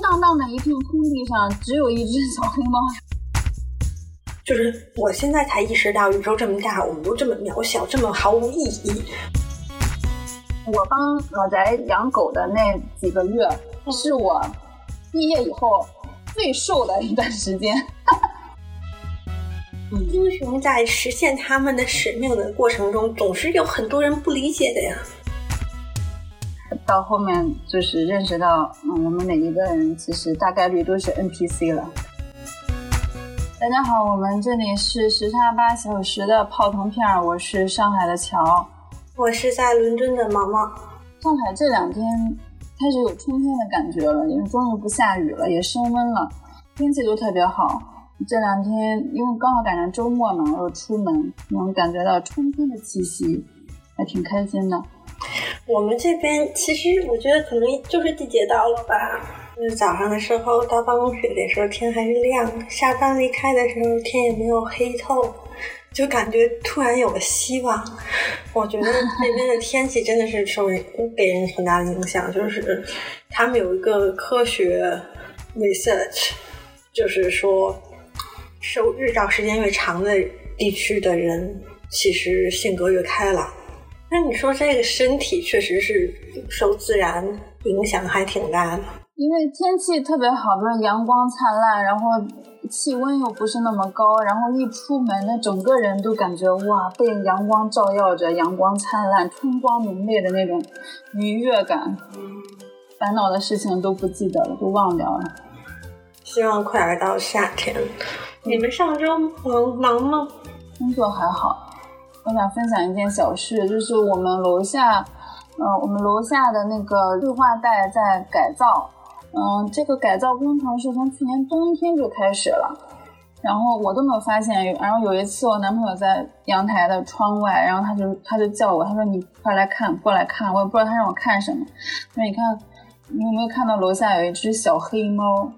荡荡的一片空地上，只有一只小黑猫。就是我现在才意识到，宇宙这么大，我们都这么渺小，这么毫无意义。我帮老宅养狗的那几个月，是我毕业以后最瘦的一段时间。英雄在实现他们的使命的过程中，总是有很多人不理解的呀。到后面就是认识到，嗯，我们每一个人其实大概率都是 NPC 了。大家好，我们这里是时差八小时的泡腾片儿，我是上海的乔，我是在伦敦的毛毛。上海这两天开始有春天的感觉了，因为终于不下雨了，也升温了，天气都特别好。这两天因为刚好赶上周末嘛，我出门能感觉到春天的气息，还挺开心的。我们这边其实我觉得可能就是季节到了吧。就是早上的时候到办公室的时候天还是亮的，下班离开的时候天也没有黑透，就感觉突然有了希望。我觉得那边的天气真的是受人给人很大的影响，就是他们有一个科学 research，就是说受日照时间越长的地区的人，其实性格越开朗。那你说这个身体确实是受自然影响还挺大的，因为天气特别好，比如阳光灿烂，然后气温又不是那么高，然后一出门，那整个人都感觉哇，被阳光照耀着，阳光灿烂，春光明媚的那种愉悦感，烦恼的事情都不记得了，都忘掉了。希望快点到夏天。你们上周忙忙吗？工作还好。我想分享一件小事，就是我们楼下，呃，我们楼下的那个绿化带在改造，嗯，这个改造工程是从去年冬天就开始了，然后我都没有发现，然后有一次我男朋友在阳台的窗外，然后他就他就叫我，他说你快来看，过来看，我也不知道他让我看什么，他说你看，你有没有看到楼下有一只小黑猫？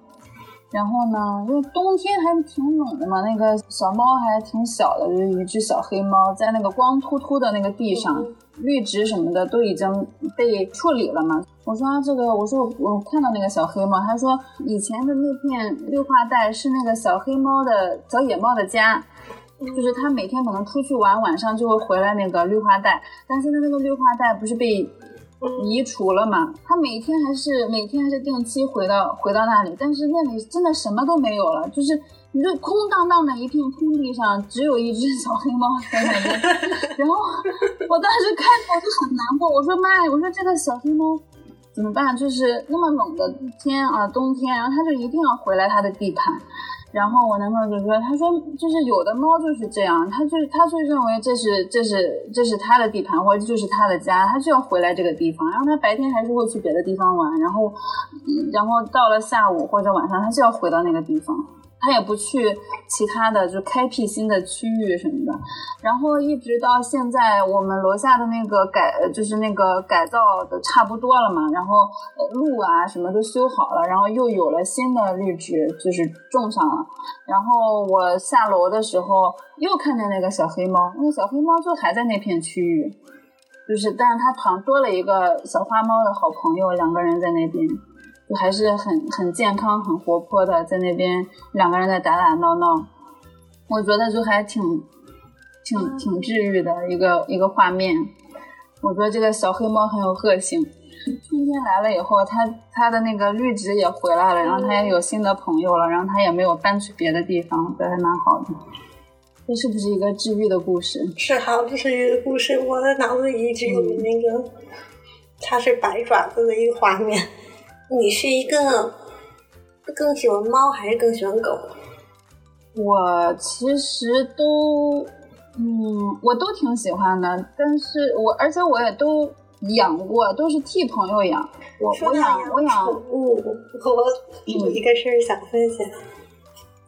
然后呢，因为冬天还挺冷的嘛，那个小猫还挺小的，就是一只小黑猫，在那个光秃秃的那个地上，绿植什么的都已经被处理了嘛。我说这个，我说我看到那个小黑猫，他说以前的那片绿化带是那个小黑猫的小野猫的家，就是它每天可能出去玩，晚上就会回来那个绿化带，但现在那个绿化带不是被。移除了嘛？他每天还是每天还是定期回到回到那里，但是那里真的什么都没有了，就是你就空荡荡的一片空地上，只有一只小黑猫在那边。然后我当时看着我就很难过，我说妈呀，我说这个小黑猫怎么办？就是那么冷的天啊，冬天，然后它就一定要回来它的地盘。然后我男朋友就说：“他说就是有的猫就是这样，他就他就认为这是这是这是他的地盘，或者就是他的家，他就要回来这个地方。然后他白天还是会去别的地方玩，然后然后到了下午或者晚上，他就要回到那个地方。”他也不去其他的，就开辟新的区域什么的，然后一直到现在，我们楼下的那个改，就是那个改造的差不多了嘛，然后路啊什么都修好了，然后又有了新的绿植，就是种上了。然后我下楼的时候又看见那个小黑猫，那个小黑猫就还在那片区域，就是，但是它好像多了一个小花猫的好朋友，两个人在那边。就还是很很健康、很活泼的，在那边两个人在打打闹闹，我觉得就还挺挺挺治愈的一个一个画面。我觉得这个小黑猫很有个性。春天来了以后，它它的那个绿植也回来了，然后它也有新的朋友了，然后它也没有搬去别的地方，觉得还蛮好的。这是不是一个治愈的故事？是好治愈的故事。我的脑子一直有那个它是白爪子的一个画面。你是一个更喜欢猫还是更喜欢狗？我其实都，嗯，我都挺喜欢的，但是我而且我也都养过，都是替朋友养。我我养我养宠物，我有一个事儿想分享。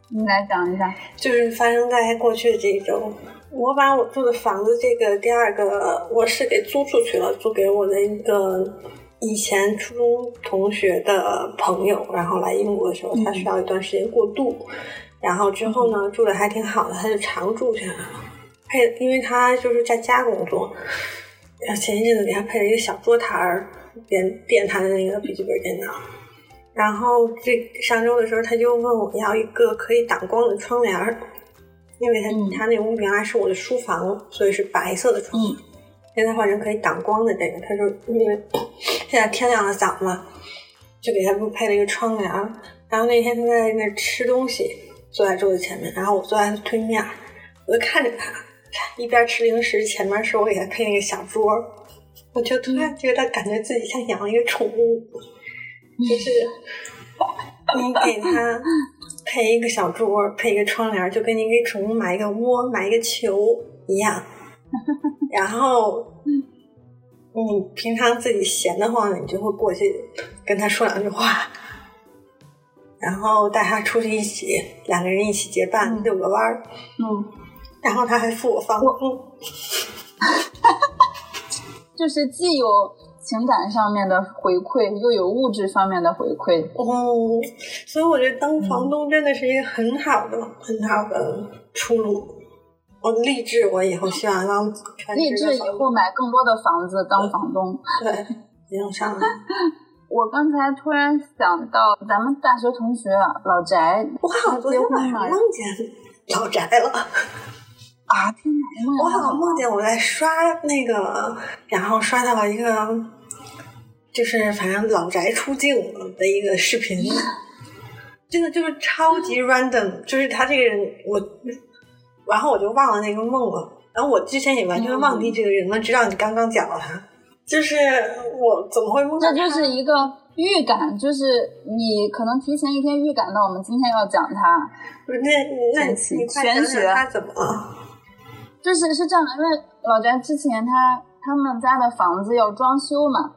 你来讲一下，就是发生在过去的这一周，我把我住的房子这个第二个卧室给租出去了，租给我的一个。以前初中同学的朋友，然后来英国的时候，他需要一段时间过渡，然后之后呢，住的还挺好的，他就常住下来了。配，因为他就是在家工作，然后前一阵子给他配了一个小桌台儿，垫垫他的那个笔记本电脑。然后这上周的时候，他就问我要一个可以挡光的窗帘儿，因为他、嗯他那屋原来是我的书房，所以是白色的窗帘。嗯现在换成可以挡光的这个，他说因为 现在天亮的早嘛，就给他配了一个窗帘。然后那天他在那吃东西，坐在桌子前面，然后我坐在他对面，我就看着他，一边吃零食，前面是我给他配那个小桌，我就突然觉得感觉自己像养了一个宠物，就是你给他配一个小桌，配一个窗帘，就跟你给宠物买一个窝、买一个球一样。然后，你平常自己闲得慌，你就会过去跟他说两句话，然后带他出去一起，两个人一起结伴嗯遛个弯儿，嗯，然后他还付我房租。就是既有情感上面的回馈，又有物质方面的回馈。哦，所以我觉得当房东真的是一个很好的、很好的出路。我立志，我以后希望当全立志以后买更多的房子当房东。对，不用上了。我刚才突然想到，咱们大学同学老宅，我好像昨天晚上梦见老宅了。啊！天哪，我好像梦梦见我在刷那个，然后刷到了一个，就是反正老宅出镜的一个视频，真的就是超级 random，就是他这个人我，然后我就忘了那个梦了，然后我之前也完全忘记这个人了，直到你刚刚讲了他，就是我怎么会梦到他？这就是一个预感，就是你可能提前一天预感到我们今天要讲他，不是那那你快学讲他怎么了？就是是这样的，因为老翟之前他他们家的房子要装修嘛，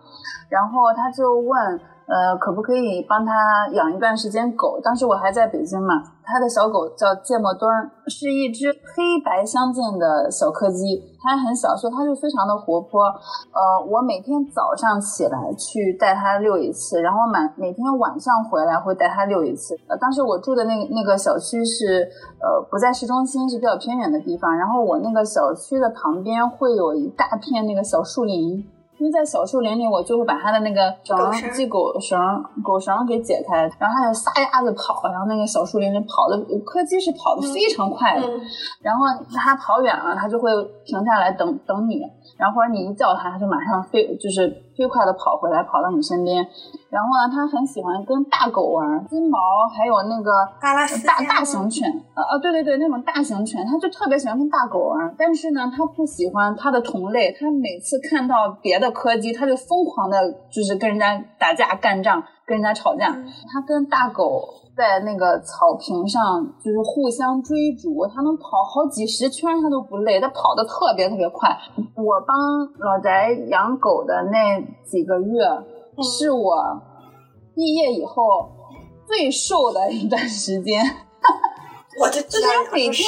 然后他就问，呃，可不可以帮他养一段时间狗？当时我还在北京嘛，他的小狗叫芥末墩儿，是一只黑白相间的小柯基，它很小，所以它就非常的活泼。呃，我每天早上起来去带它遛一次，然后每每天晚上回来会带它遛一次。呃，当时我住的那个那个小区是呃不在市中心，是比较偏远的地方。然后我那个小区的旁边会有一大片那个小树林，因为在小树林里，我就会把它的那个绳系狗绳狗绳给解开，然后它就撒丫子跑，然后那个小树林里跑的柯基是跑的非常快的，嗯。然后它跑远了，它就会停下来等等你，然后或者你一叫它，它就马上飞，就是飞快的跑回来，跑到你身边。然后呢，它很喜欢跟大狗玩，金毛还有那个阿拉斯大大型犬，呃呃，对对对，那种大型犬，它就特别喜欢跟大狗玩。但是呢，它不喜欢它的同类，它每次看到别的柯基，它就疯狂的，就是跟人家打架干仗，跟人家吵架。嗯它跟大狗在那个草坪上就是互相追逐，他能跑好几十圈，他都不累，他跑得特别特别快。我帮老宅养狗的那几个月，是我毕业以后最瘦的一段时间。我就知道你要每天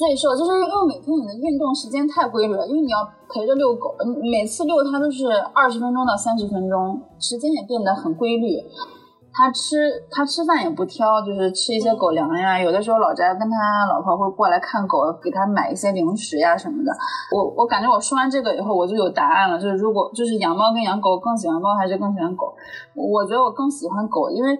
说瘦。最瘦就是因为每天你的运动时间太规律了，因为你要陪着遛狗，每次遛它都是二十分钟到三十分钟，时间也变得很规律。它吃它吃饭也不挑，就是吃一些狗粮呀。有的时候老翟跟他老婆会过来看狗，给他买一些零食呀什么的。我我感觉我说完这个以后，我就有答案了，就是如果就是养猫跟养狗更喜欢猫还是更喜欢狗？我觉得我更喜欢狗，因为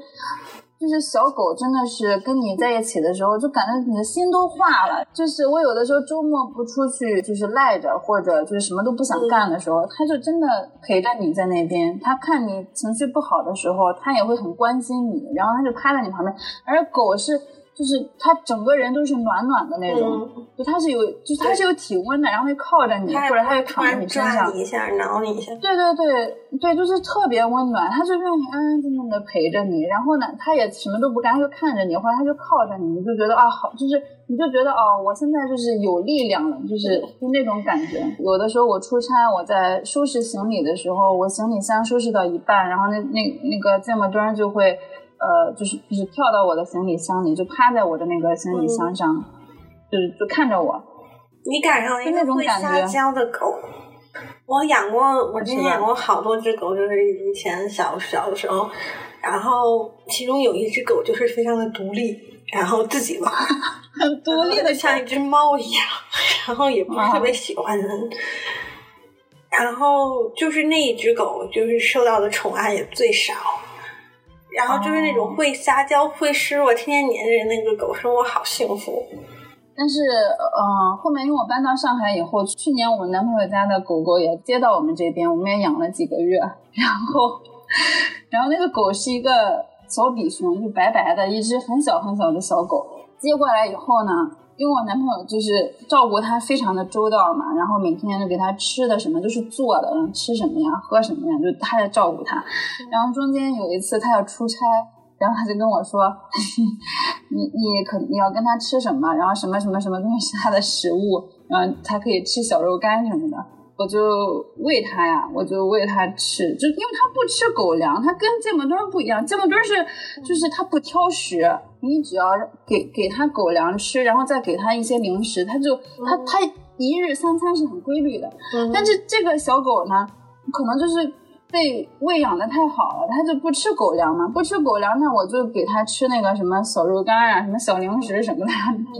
就是小狗真的是跟你在一起的时候，就感觉你的心都化了。就是我有的时候周末不出去，就是赖着或者就是什么都不想干的时候，它就真的陪着你在那边。它看你情绪不好的时候，它也会很关心你，然后它就趴在你旁边。而狗是。就是他整个人都是暖暖的那种，嗯就他是有，就是他是有体温的，然后会靠着你，或者他就躺在你身上一下，挠你一下。对对对对，就是特别温暖，他就愿意安安静静的陪着你，然后呢，他也什么都不干，他就看着你，或者他就靠着你，你就觉得啊好，就是你就觉得哦，我现在就是有力量了，就是 就那种感觉。有的时候我出差，我在收拾行李的时候，我行李箱收拾到一半，然后那那那个芥末墩就会呃，就是就是跳到我的行李箱里，就趴在我的那个行李箱上，就是就看着我。你赶上了一个会撒娇的狗。我养过，我之前养过好多只狗，就是以前小小的时候，然后其中有一只狗就是非常的独立，然后自己玩，很独立的像一只猫一样，然后也不是特别喜欢人。然后就是那一只狗，就是受到的宠爱也最少。然后就是那种会撒娇、会示弱、天天黏着那个狗，生活好幸福。但是，呃，后面因为我搬到上海以后，去年我男朋友家的狗狗也接到我们这边，我们也养了几个月。然后，然后那个狗是一个小比熊，就白白的一只很小很小的小狗。接过来以后呢，因为我男朋友就是照顾他非常的周到嘛，然后每天就给他吃的什么都是做的，然后吃什么呀，喝什么呀，就他在照顾他。然后中间有一次他要出差。然后他就跟我说：“ 你你可你要跟他吃什么？然后什么什么什么东西是他的食物？然后他可以吃小肉干什么的。我就喂他呀，我就喂他吃。就因为他不吃狗粮，他跟芥末墩不一样。芥末墩是就是他不挑食，你只要给给它狗粮吃，然后再给它一些零食，它就它它一日三餐是很规律的。但是这个小狗呢，可能就是。”被喂养的太好了，它就不吃狗粮嘛，不吃狗粮，那我就给它吃那个什么小肉干啊，什么小零食什么的。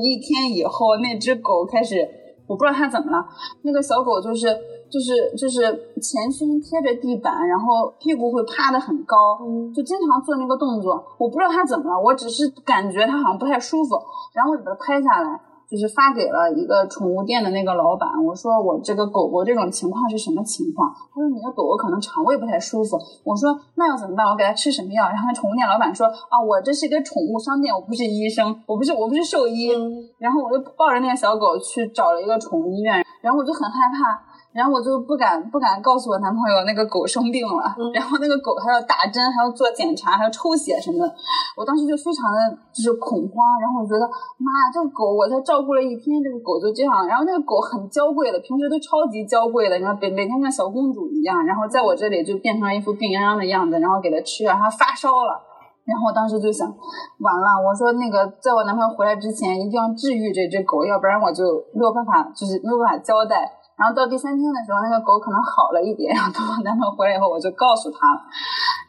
一天以后，那只狗开始，我不知道它怎么了，那个小狗就是就是就是前胸贴着地板，然后屁股会趴得很高，就经常做那个动作。我不知道它怎么了，我只是感觉它好像不太舒服，然后我就把它拍下来。就是发给了一个宠物店的那个老板，我说我这个狗狗这种情况是什么情况？他说你的狗狗可能肠胃不太舒服。我说那要怎么办？我给它吃什么药？然后宠物店老板说啊，我这是一个宠物商店，我不是医生，我不是我不是兽医。然后我就抱着那个小狗去找了一个宠物医院，然后我就很害怕。然后我就不敢不敢告诉我男朋友那个狗生病了，然后那个狗还要打针，还要做检查，还要抽血什么的。我当时就非常的就是恐慌，然后我觉得妈呀，这个狗我才照顾了一天，这个狗就这样。然后那个狗很娇贵的，平时都超级娇贵的，你看每每天像小公主一样。然后在我这里就变成了一副病殃殃的样子，然后给它吃药，它发烧了。然后我当时就想，完了，我说那个在我男朋友回来之前一定要治愈这只狗，要不然我就没有办法，就是没有办法交代。然后到第三天的时候，那个狗可能好了一点。然后等我男朋友回来以后，我就告诉他了。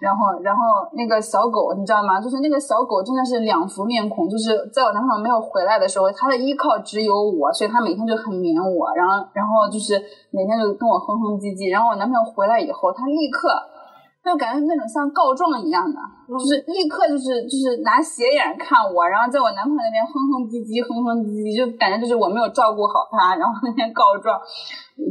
然后，然后那个小狗，你知道吗？就是那个小狗真的是两副面孔。就是在我男朋友没有回来的时候，它的依靠只有我，所以它每天就很黏我。然后，然后就是每天就跟我哼哼唧唧。然后我男朋友回来以后，它立刻。就感觉那种像告状一样的，就是立刻就是就是拿斜眼看我，然后在我男朋友那边哼哼唧唧，哼哼唧唧，就感觉就是我没有照顾好他，然后那边告状。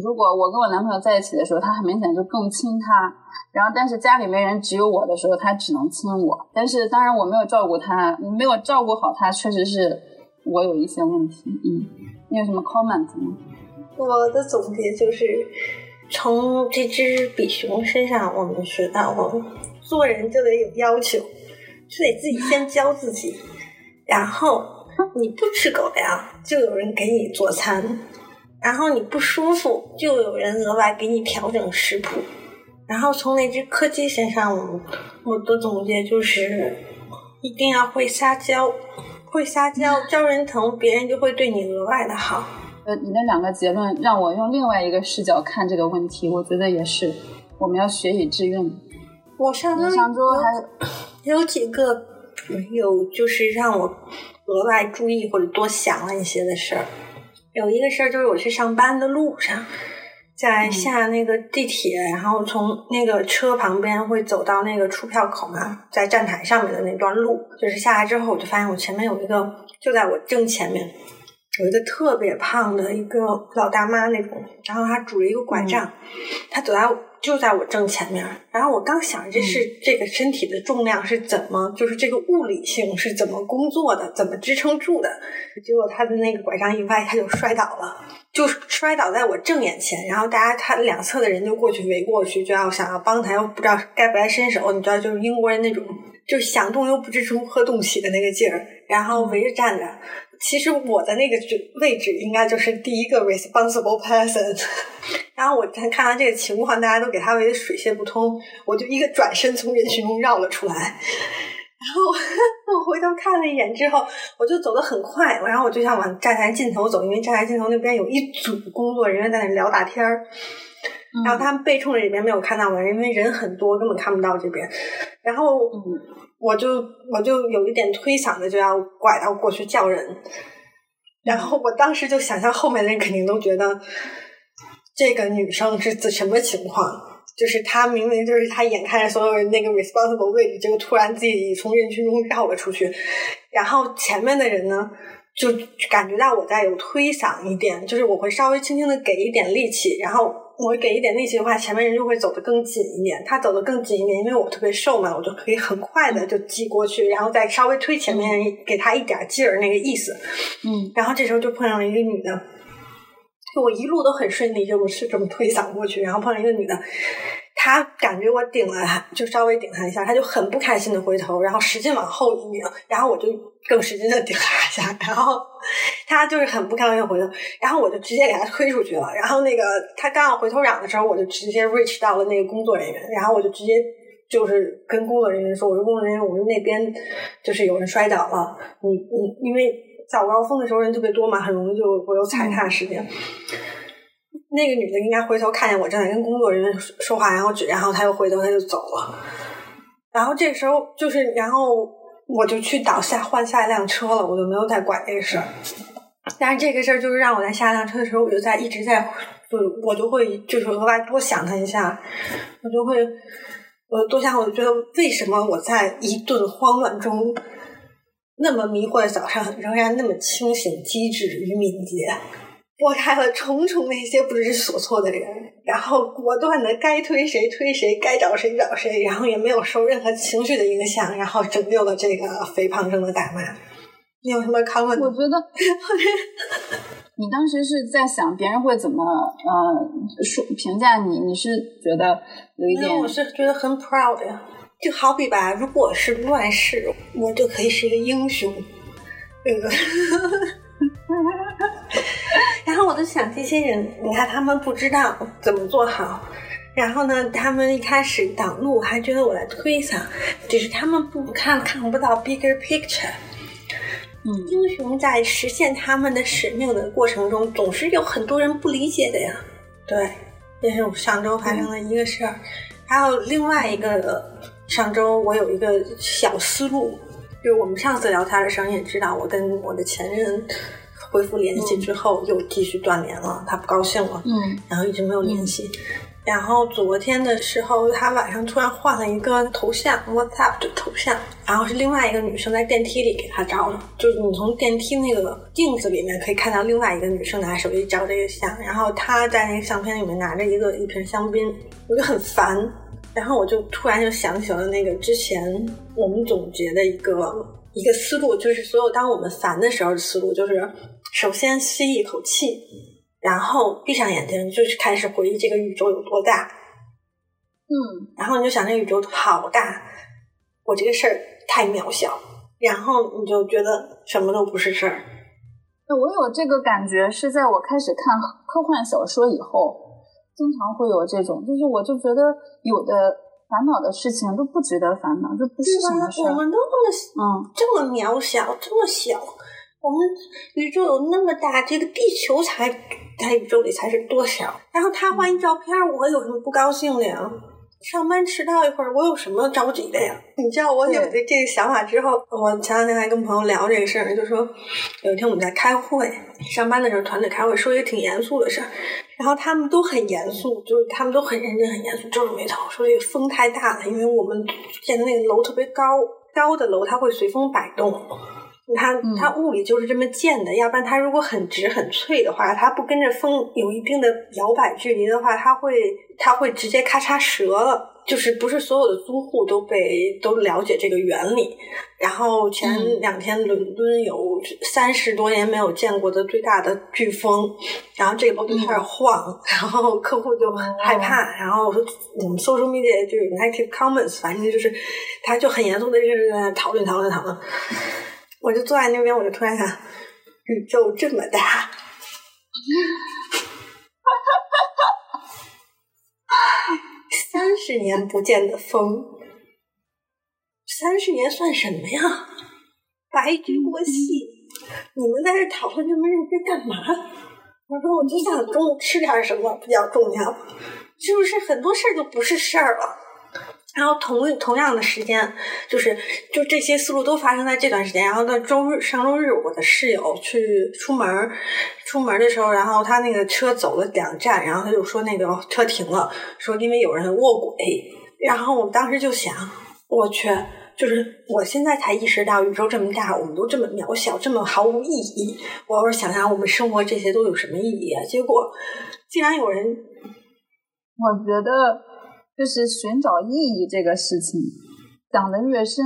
如果我跟我男朋友在一起的时候，他很明显就更亲他，然后但是家里没人只有我的时候，他只能亲我。但是当然我没有照顾他，没有照顾好他，确实是我有一些问题。嗯，你有什么 comment 吗？我的总结就是。从这只比熊身上，我们学到了做人就得有要求，就得自己先教自己。然后你不吃狗粮，就有人给你做餐；然后你不舒服，就有人额外给你调整食谱。然后从那只柯基身上，我我的总结就是：一定要会撒娇，会撒娇，招人疼，别人就会对你额外的好。呃，你的两个结论让我用另外一个视角看这个问题，我觉得也是，我们要学以致用。我上上周还 有几个有就是让我额外注意或者多想了一些的事儿。有一个事儿就是我去上班的路上，在下那个地铁，然后从那个车旁边会走到那个出票口嘛，在站台上面的那段路，就是下来之后我就发现我前面有一个，就在我正前面。有一个特别胖的一个老大妈那种，然后她拄着一个拐杖，她走在就在我正前面，然后我刚想这是这个身体的重量是怎么，就是这个物理性是怎么工作的，怎么支撑住的，结果她的那个拐杖一歪，她就摔倒了，就摔倒在我正眼前，然后大家她两侧的人就过去围过去，就要想要帮她，又不知道该不该伸手，你知道就是英国人那种就是想动又不知如何动起的那个劲儿，然后围着站着。其实我的那个位置应该就是第一个 responsible person，然后我看看到这个情况，大家都给他围得水泄不通，我就一个转身从人群中绕了出来，然后我回头看了一眼之后，我就走得很快，然后我就想往站台尽头走，因为站台尽头那边有一组工作人员在那聊大天儿，然后他们背冲着这边没有看到我，因为人很多，根本看不到这边，然后。我就我就有一点推搡的就要拐到过去叫人，然后我当时就想象后面的人肯定都觉得这个女生是怎什么情况，就是她明明就是她眼看着所有人那个 responsible 位置，结果突然自己从人群中绕了出去，然后前面的人呢，就感觉到我在有推搡一点，就是我会稍微轻轻的给一点力气，然后我给一点力气的话，前面人就会走得更紧一点。他走得更紧一点，因为我特别瘦嘛，我就可以很快的就挤过去，然后再稍微推前面人，给他一点劲儿那个意思。嗯，然后这时候就碰上了一个女的。就我一路都很顺利，就我是这么推搡过去，然后碰上一个女的，他感觉我顶了她，就稍微顶他一下，他就很不开心的回头，然后使劲往后一拧，然后我就更使劲的顶他一下，然后他就是很不开心回头，然后我就直接给他推出去了，然后那个他刚要回头嚷的时候，我就直接 reach 到了那个工作人员，然后我就直接就是跟工作人员说，我说工作人员，我说那边就是有人摔倒了，你你因为。早高峰的时候人特别多嘛，很容易就会有踩踏事件。那个女的应该回头看见我正在跟工作人员说话，然后然后她又回头，她就走了。然后这时候就是，然后我就去倒下换下一辆车了，我就没有再管这个事儿。但是这个事儿就是让我在下一辆车的时候，我就在一直在，就我就会就是额外多想他一下，我就会我多想，我就觉得为什么我在一顿慌乱中。那么迷惑的早上，仍然那么清醒、机智与敏捷，拨开了重重那些不知所措的人，然后果断的该推谁推谁，该找谁找谁，然后也没有受任何情绪的影响，然后拯救了这个肥胖症的大妈。你有什么看问？我觉得，你当时是在想别人会怎么呃说评价你？你是觉得有一点？我是觉得很 proud 呀。就好比吧，如果是乱世，我就可以是一个英雄。那个，然后我就想，这些人，你看他们不知道怎么做好，然后呢，他们一开始挡路还觉得我在推搡，只是他们不看看不到 bigger picture。嗯，英雄在实现他们的使命的过程中，总是有很多人不理解的呀。对，这是上周发生的一个事儿，还有另外一个。上周我有一个小思路，就是我们上次聊天的时候你也知道，我跟我的前任恢复联系之后又继续断联了，他不高兴了，嗯，然后一直没有联系。然后昨天的时候，他晚上突然换了一个头像，WhatsApp 的头像，然后是另外一个女生在电梯里给他照的，就是你从电梯那个镜子里面可以看到另外一个女生拿手机照这个相，然后他在那个相片里面拿着一个一瓶香槟，我就很烦。然后我就突然就想起了那个之前我们总结的一个一个思路，就是所有当我们烦的时候的思路，就是首先吸一口气，然后闭上眼睛，就是开始回忆这个宇宙有多大。嗯，然后你就想这个宇宙好大，我这个事儿太渺小，然后你就觉得什么都不是事儿。我有这个感觉是在我开始看科幻小说以后。经常会有这种，就是我就觉得有的烦恼的事情都不值得烦恼，就不是什么事我们都这么嗯这么渺小，这么小，我们宇宙有那么大，这个地球才在宇宙里才是多小。然后他换一照片，我有什么不高兴的呀？上班迟到一会儿，我有什么着急的呀？你知道我有这这个想法之后，我前两天还跟朋友聊这个事儿，就说有一天我们在开会，上班的时候团队开会，说一个挺严肃的事儿，然后他们都很严肃，就是他们都很认真、很严肃，皱着眉头说这个风太大了，因为我们建的那个楼特别高，高的楼它会随风摆动。它它物理就是这么建的，要不然它如果很直很脆的话，它不跟着风有一定的摇摆距离的话，它会它会直接咔嚓折了。就是不是所有的租户都被都了解这个原理。然后前两天伦敦有三十多年没有见过的最大的飓风，然后这个楼就开始晃，然后客户就害怕。然后我说我们 social media 就是 negative comments，反正就是他就很严肃的在那讨论讨论讨论。我就坐在那边，我就突然想，宇宙这么大，三十年不见的风，三十年算什么呀？白驹过隙，你们在这讨论这么认真干嘛？我说我就想中午吃点什么比较重要，是不是很多事儿都不是事儿了？然后同同样的时间，就是就这些思路都发生在这段时间。然后在周日上周日，我的室友去出门，出门的时候，然后他那个车走了两站，然后他就说那个车停了，说因为有人卧轨。然后我当时就想，我去，就是我现在才意识到宇宙这么大，我们都这么渺小，这么毫无意义。我要是想想我们生活这些都有什么意义啊？结果竟然有人，我觉得。就是寻找意义这个事情，讲的越深，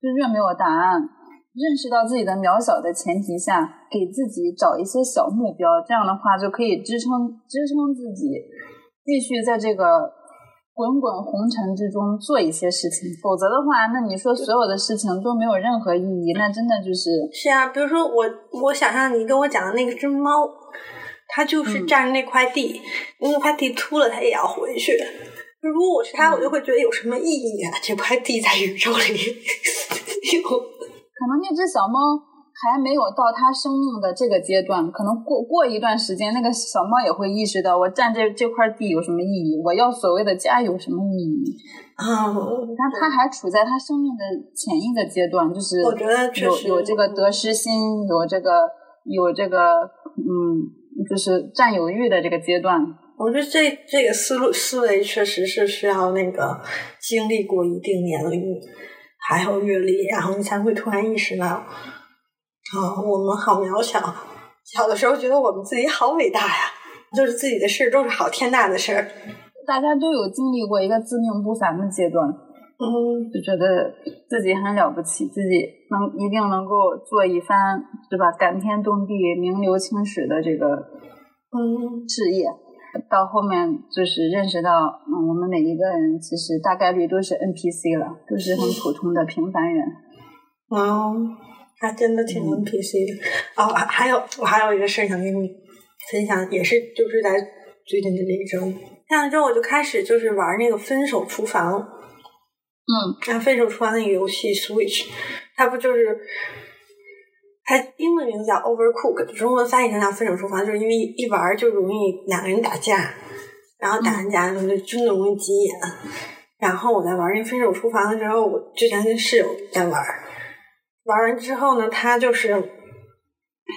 就越没有答案。认识到自己的渺小的前提下，给自己找一些小目标，这样的话就可以支撑支撑自己，继续在这个滚滚红尘之中做一些事情。否则的话，那你说所有的事情都没有任何意义，那真的就是是啊。比如说我，我想象你跟我讲的那个只猫。他就是占着那块地，那块地秃了，他也要回去。如果我是他，我就会觉得有什么意义啊？这块地在宇宙里 有，可能那只小猫还没有到它生命的这个阶段，可能过过一段时间，那个小猫也会意识到，我占这这块地有什么意义？我要所谓的家有什么意义？啊，但它还处在它生命的前一个阶段，就是我觉得有有这个得失心，有这个有这个嗯。就是占有欲的这个阶段，我觉得这这个思路思维确实是需要那个经历过一定年龄，还有阅历，然后你才会突然意识到，啊，我们好渺小。小的时候觉得我们自己好伟大呀，就是自己的事都是好天大的事儿。大家都有经历过一个自命不凡的阶段。嗯，就觉得自己很了不起，自己能一定能够做一番，对吧？感天动地、名留青史的这个嗯事业。到后面就是认识到，嗯，我们每一个人其实大概率都是 NPC 了，都是很普通的平凡人。哦，还真的挺 NPC 的。哦，还有我还有一个事想跟你分享，也是就是在最近的这一周，下了之后我就开始就是玩那个分手厨房。嗯，那分手厨房那个游戏 Switch，它不就是，它英文名字叫 Overcook，中文翻译成叫分手厨房，就是因为一玩就容易两个人打架，然后打完架就真的容易急眼。然后我在玩那分手厨房的时候，我之前跟室友在玩，玩完之后呢，他就是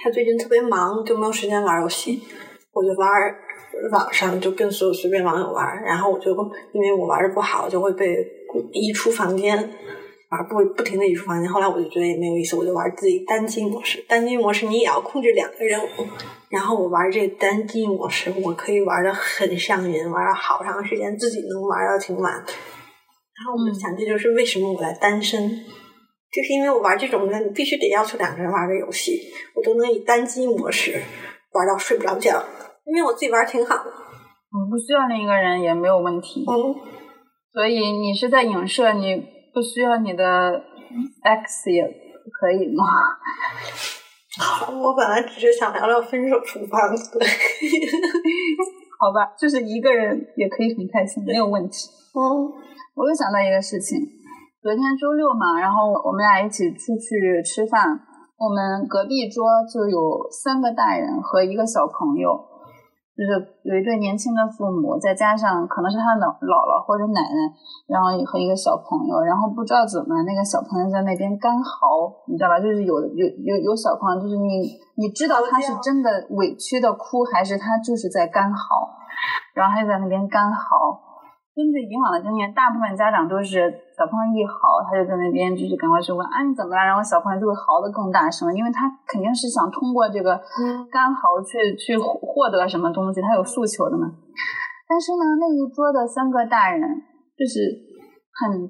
他最近特别忙，就没有时间玩游戏，我就玩网上就跟所有随便网友玩，然后我就因为我玩的不好，就会被。移出房间，玩不不停的移出房间。后来我就觉得也没有意思，我就玩自己单机模式。单机模式你也要控制两个人物，然后我玩这单机模式，我可以玩的很上瘾，玩了好长时间，自己能玩到挺晚。然后我就想，这就是为什么我在单身，就是因为我玩这种的，你必须得要求两个人玩的游戏，我都能以单机模式玩到睡不着觉，因为我自己玩挺好的。嗯，不需要另一个人也没有问题。嗯。所以你是在影射你不需要你的 X 也可以吗？好，我本来只是想聊聊分手厨房，好吧，就是一个人也可以很开心，没有问题。嗯，我又想到一个事情，昨天周六嘛，然后我们俩一起出去吃饭，我们隔壁桌就有三个大人和一个小朋友。就是有一对年轻的父母，再加上可能是他的姥姥或者奶奶，然后和一个小朋友，然后不知道怎么那个小朋友在那边干嚎，你知道吧？就是有有有有小朋友，就是你你知道他是真的委屈的哭，还是他就是在干嚎，然后还在那边干嚎。根据以往的经验，大部分家长都是小朋友一嚎，他就在那边就是赶快去问啊你怎么了？然后小朋友就会嚎得更大声，因为他肯定是想通过这个干嚎去去获得什么东西，他有诉求的嘛。但是呢，那一桌的三个大人就是很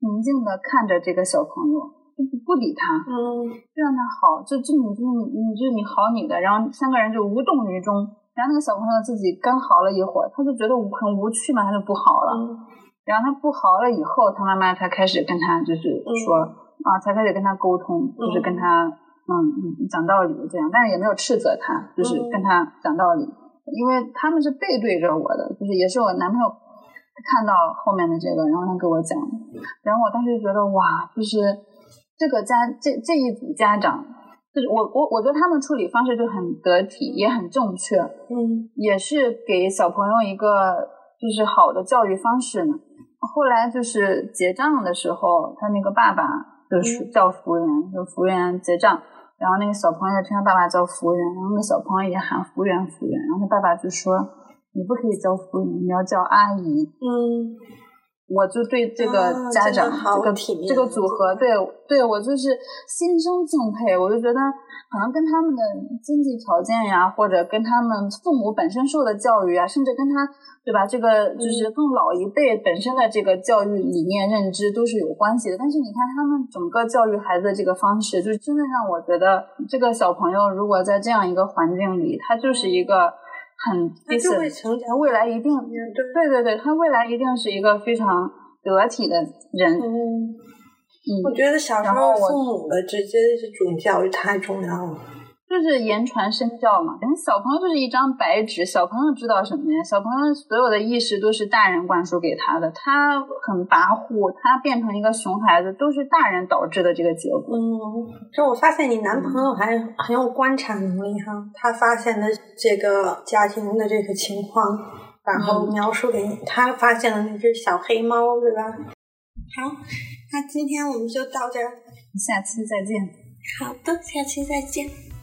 平静的看着这个小朋友，就不理他，嗯，就让他嚎，就就你就你你就你嚎你的，然后三个人就无动于衷。然后那个小朋友自己刚嚎了一会儿，他就觉得很无趣嘛，他就不嚎了。然后他不嚎了以后，他妈妈才开始跟他就是说啊，才开始跟他沟通，就是跟他嗯讲道理这样，但是也没有斥责他，就是跟他讲道理。因为他们是背对着我的，就是也是我男朋友看到后面的这个，然后他给我讲，然后我当时就觉得哇，就是这个家这这一组家长。就是我我我觉得他们处理方式就很得体，也很正确，嗯，也是给小朋友一个就是好的教育方式呢。后来就是结账的时候，他那个爸爸就是叫服务员，就服务员结账，然后那个小朋友听他爸爸叫服务员，然后那个小朋友也喊服务员服务员，然后他爸爸就说：“你不可以叫服务员，你要叫阿姨。”嗯，我就对这个家长、这个这个组合，对对我就是心生敬佩，我就觉得可能跟他们的经济条件呀，或者跟他们父母本身受的教育啊，甚至跟他。对吧？这个就是更老一辈本身的这个教育理念、认知都是有关系的。但是你看他们整个教育孩子的这个方式，就是真的让我觉得，这个小朋友如果在这样一个环境里，他就是一个很，他就会成长，未来一定，对对对，他未来一定是一个非常得体的人。嗯，我觉得小时候父母的直接这种教育太重要了。就是言传身教嘛，人小朋友就是一张白纸，小朋友知道什么呀？小朋友所有的意识都是大人灌输给他的，他很跋扈，他变成一个熊孩子，都是大人导致的这个结果。嗯，就我发现你男朋友还很有观察能力哈，他发现的这个家庭的这个情况，然后描述给你，他发现了那只小黑猫，对吧？好，那今天我们就到这儿，下期再见。好的，下期再见。